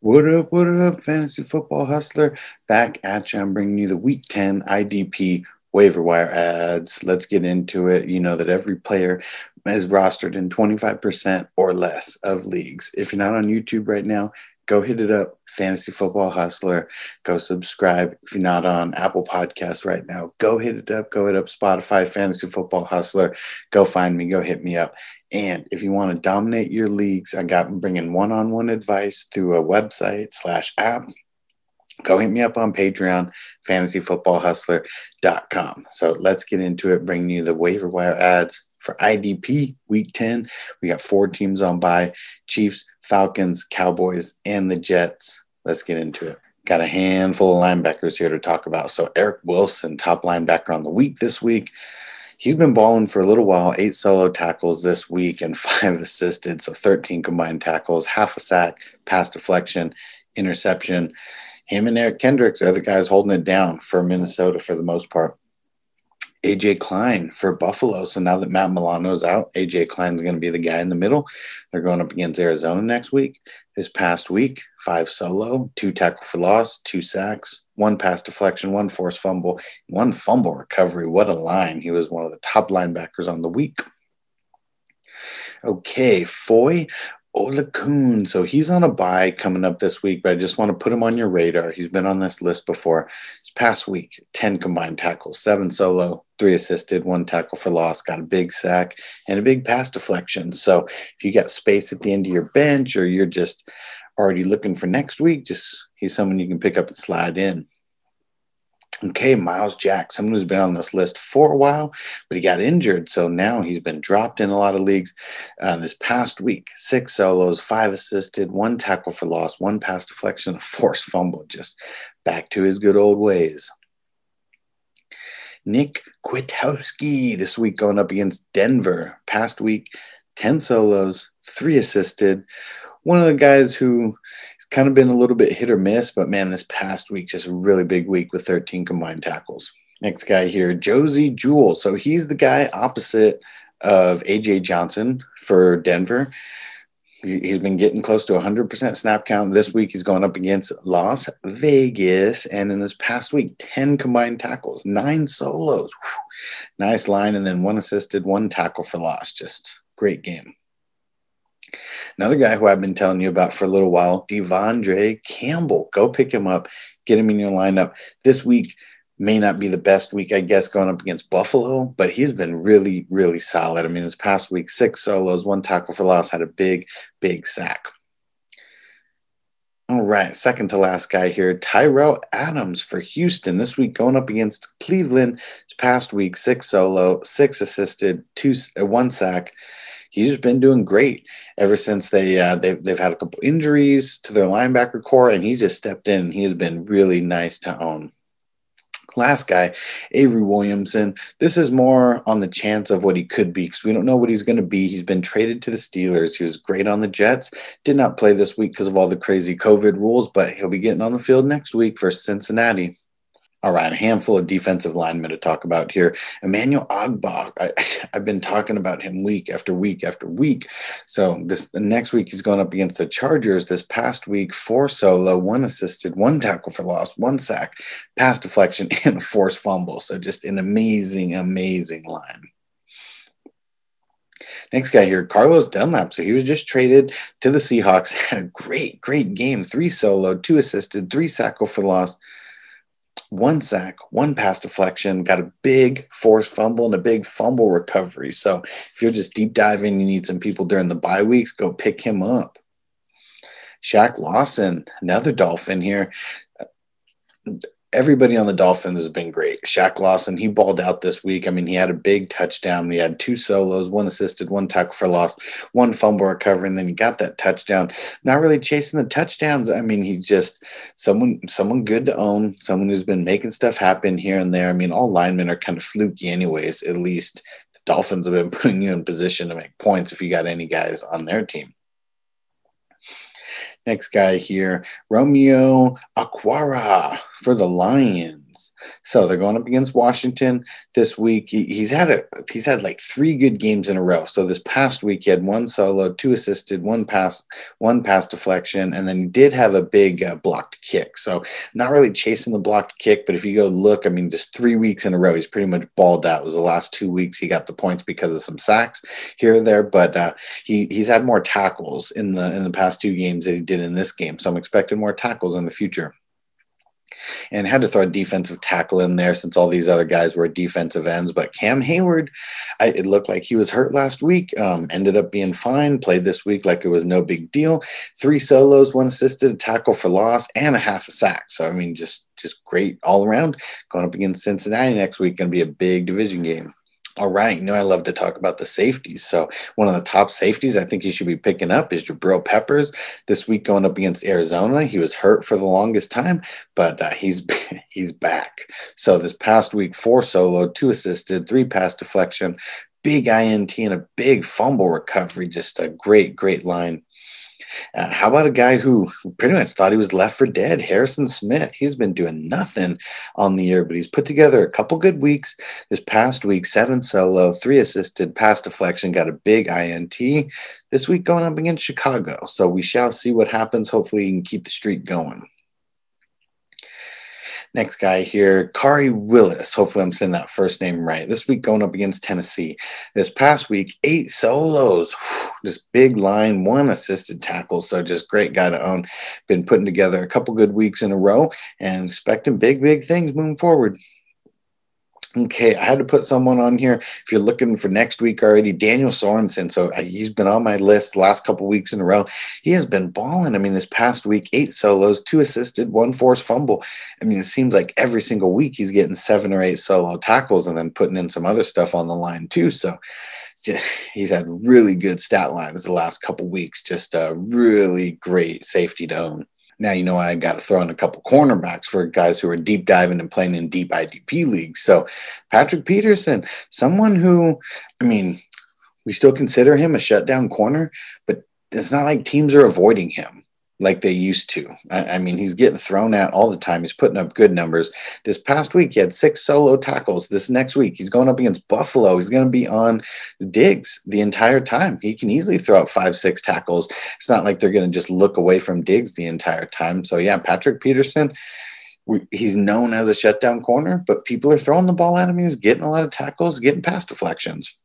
What up, what up, Fantasy Football Hustler? Back at you. I'm bringing you the Week 10 IDP waiver wire adds. Let's get into it. You know that every player is rostered in 25% or less of leagues. If you're not on YouTube right now, go hit it up, Fantasy Football Hustler. Go subscribe. If you're not on Apple Podcasts right now, go hit it up. Go hit up Spotify, Fantasy Football Hustler. Go find me. Go hit me up. And if you want to dominate your leagues, I got bringing one-on-one advice through a website slash app. Go hit me up on Patreon, fantasyfootballhustler.com. So let's get into it, bringing you the waiver wire adds for IDP week 10. We got four teams on by Chiefs, Falcons, Cowboys, and the Jets. Let's get into it. Got a handful of linebackers here to talk about. So, Eric Wilson, top linebacker on the week this week. He's been balling for a little while, eight solo tackles this week and five assisted. So, 13 combined tackles, half a sack, pass deflection, interception. Him and Eric Kendricks are the guys holding it down for Minnesota for the most part. AJ Klein for Buffalo. So now that Matt Milano's out, AJ Klein's going to be the guy in the middle. They're going up against Arizona next week. This past week, five solo, two tackle for loss, two sacks, one pass deflection, one forced fumble, one fumble recovery. What a line. He was one of the top linebackers on the week. Okay, Foye Oh, Oluokun. So he's on a bye coming up this week, but I just want to put him on your radar. He's been on this list before. This past week, 10 combined tackles, seven solo, three assisted, one tackle for loss, got a big sack and a big pass deflection. So if you got space at the end of your bench or you're just already looking for next week, just he's someone you can pick up and slide in. Okay, Myles Jack, someone who's been on this list for a while, but he got injured. So now he's been dropped in a lot of leagues. Uh, this past week, six solos, five assisted, one tackle for loss, one pass deflection, a forced fumble, just back to his good old ways. Nick Kwiatkowski this week going up against Denver. Past week, 10 solos, three assisted. One of the guys who kind of been a little bit hit or miss, but man, this past week, just a really big week with 13 combined tackles. Next guy here, Josey Jewell. So he's the guy opposite of AJ Johnson for Denver. He's been getting close to 100% snap count. This week, he's going up against Las Vegas. And in this past week, 10 combined tackles, nine solos. Whew. Nice line. And then one assisted, one tackle for loss. Just great game. Another guy who I've been telling you about for a little while, De'Vondre Campbell. Go pick him up, get him in your lineup. This week may not be the best week, I guess, going up against Buffalo, but he's been really, really solid. I mean, this past week, six solos, one tackle for loss, had a big, big sack. All right, second to last guy here, Tyrell Adams for Houston. This week going up against Cleveland. This past week, six solo, six assisted, two, uh, one sack he's been doing great ever since they uh, they've they've had a couple injuries to their linebacker corps, and he's just stepped in. he has been really nice to own. Last guy, Avery Williamson. This is more on the chance of what he could be because we don't know what he's going to be. He's been traded to the Steelers. He was great on the Jets. Did not play this week because of all the crazy COVID rules, but he'll be getting on the field next week for Cincinnati. All right, a handful of defensive linemen to talk about here. Emmanuel Ogbah, I, have been talking about him week after week after week. So this next week he's going up against the Chargers. This past week, four solo, one assisted, one tackle for loss, one sack, pass deflection, and a forced fumble. So just an amazing, amazing line. Next guy here, Carlos Dunlap. So he was just traded to the Seahawks. Had a great, great game. Three solo, two assisted, three tackle for loss one sack, one pass deflection, got a big forced fumble and a big fumble recovery. So if you're just deep diving, you need some people during the bye weeks, go pick him up. Shaq Lawson, another Dolphin here everybody on the Dolphins has been great. Shaq Lawson, he balled out this week. I mean, he had a big touchdown. He had two solos, one assisted, one tackle for loss, one fumble recovery, and then he got that touchdown. Not really chasing the touchdowns. I mean, he's just someone someone good to own, someone who's been making stuff happen here and there. I mean, all linemen are kind of fluky anyways. At least the Dolphins have been putting you in position to make points if you got any guys on their team. Next guy here, Romeo Okwara for the Lions. So they're going up against Washington this week. He, he's had a he's had like three good games in a row. So this past week he had one solo, two assisted, one pass, one pass deflection, and then he did have a big uh, blocked kick. So not really chasing the blocked kick, but if you go look, I mean, just three weeks in a row, he's pretty much balled out. It was the last two weeks he got the points because of some sacks here or there, but uh, he he's had more tackles in the in the past two games that he did in this game. So I'm expecting more tackles in the future and had to throw a defensive tackle in there since all these other guys were defensive ends. But Cam Heyward, I, it looked like he was hurt last week. Um, ended up being fine. Played this week like it was no big deal. Three solos, one assisted, a tackle for loss, and a half a sack. So I mean, just just great all around. Going up against Cincinnati next week, going to be a big division game. All right. You know, I love to talk about the safeties. So, one of the top safeties I think you should be picking up is Jabril Peppers. This week going up against Arizona, he was hurt for the longest time, but uh, he's he's back. So, this past week, four solo, two assisted, three pass deflection, big INT, and a big fumble recovery. Just a great, great line. Uh, how about a guy who pretty much thought he was left for dead? Harrison Smith. He's been doing nothing on the year, but he's put together a couple good weeks. This past week, seven solo, three assisted, pass deflection, got a big INT. This week going up against Chicago. So we shall see what happens. Hopefully, he can keep the streak going. Next guy here, Khari Willis. Hopefully, I'm saying that first name right. This week going up against Tennessee. This past week, eight solos. Just big line, one assisted tackle. So just great guy to own. Been putting together a couple good weeks in a row and expecting big, big things moving forward. Okay, I had to put someone on here. If you're looking for next week already, Daniel Sorensen. So uh, he's been on my list last couple weeks in a row. He has been balling. I mean, this past week, eight solos, two assisted, one forced fumble. I mean, it seems like every single week he's getting seven or eight solo tackles and then putting in some other stuff on the line too. So he's had really good stat lines the last couple weeks. Just a really great safety to own. Now, you know, I got to throw in a couple cornerbacks for guys who are deep diving and playing in deep IDP leagues. So, Patrick Peterson, someone who, I mean, we still consider him a shutdown corner, but it's not like teams are avoiding him like they used to. I, I, mean, he's getting thrown at all the time. He's putting up good numbers. This past week, he had six solo tackles. This next week, he's going up against Buffalo. He's going to be on Diggs the entire time. He can easily throw out five, six tackles. It's not like they're going to just look away from Diggs the entire time. So, yeah, Patrick Peterson. He's known as a shutdown corner, but people are throwing the ball at him. He's getting a lot of tackles, getting pass deflections.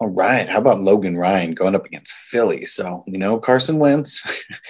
Oh, All right. How about Logan Ryan going up against Philly? So, you know, Carson Wentz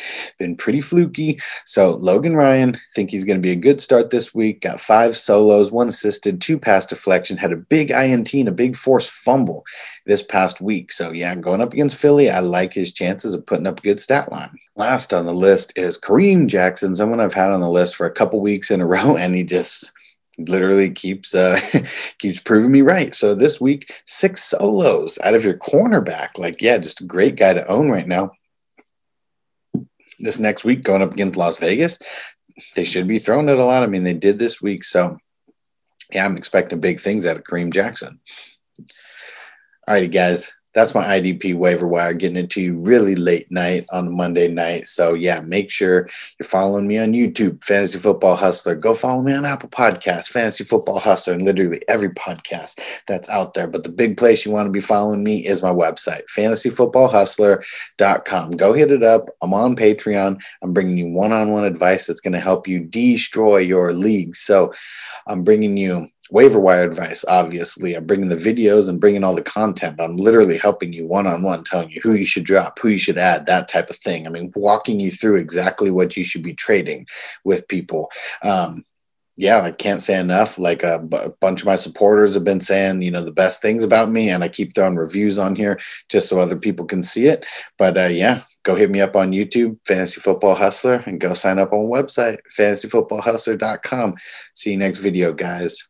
been pretty fluky. So, Logan Ryan, think he's going to be a good start this week. Got five solos, one assisted, two pass deflection, had a big INT and a big forced fumble this past week. So, yeah, going up against Philly, I like his chances of putting up a good stat line. Last on the list is Kareem Jackson, someone I've had on the list for a couple weeks in a row, and he just literally keeps uh, keeps proving me right. So this week, six solos out of your cornerback. Like, yeah, just a great guy to own right now. This next week, going up against Las Vegas, they should be throwing it a lot. I mean, they did this week, so yeah, I'm expecting big things out of Kareem Jackson. All righty, guys that's my IDP waiver wire getting it to you really late night on Monday night. So yeah, make sure you're following me on YouTube, Fantasy Football Hustler. Go follow me on Apple Podcasts, Fantasy Football Hustler, and literally every podcast that's out there. But the big place you want to be following me is my website, fantasyfootballhustler.com. Go hit it up. I'm on Patreon. I'm bringing you one-on-one advice that's going to help you destroy your league. So I'm bringing you waiver wire advice, obviously. I'm bringing the videos and bringing all the content. I'm literally helping you one on one, telling you who you should drop, who you should add, that type of thing. I mean, walking you through exactly what you should be trading with people. Um, yeah, I can't say enough. Like a, b- a bunch of my supporters have been saying, you know, the best things about me, and I keep throwing reviews on here just so other people can see it. But uh, yeah, go hit me up on YouTube, Fantasy Football Hustler, and go sign up on website, fantasyfootballhustler.com. See you next video, guys.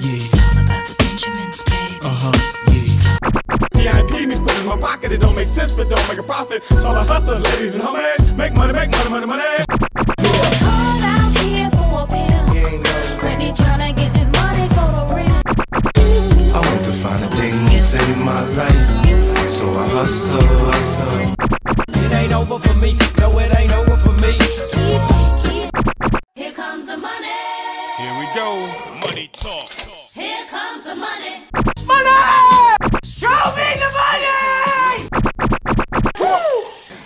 yeah. It's all about the Benjamins, baby. Uh huh, yeah. VIP me put in my pocket, it don't make sense, but don't make a profit. So all the hustle, ladies and homies, make money, make money, money, money. All out here for a pill. Really tryna get this money for the real. I want to find a thing to save my life, so I hustle, hustle. It ain't over for me, no, it ain't over.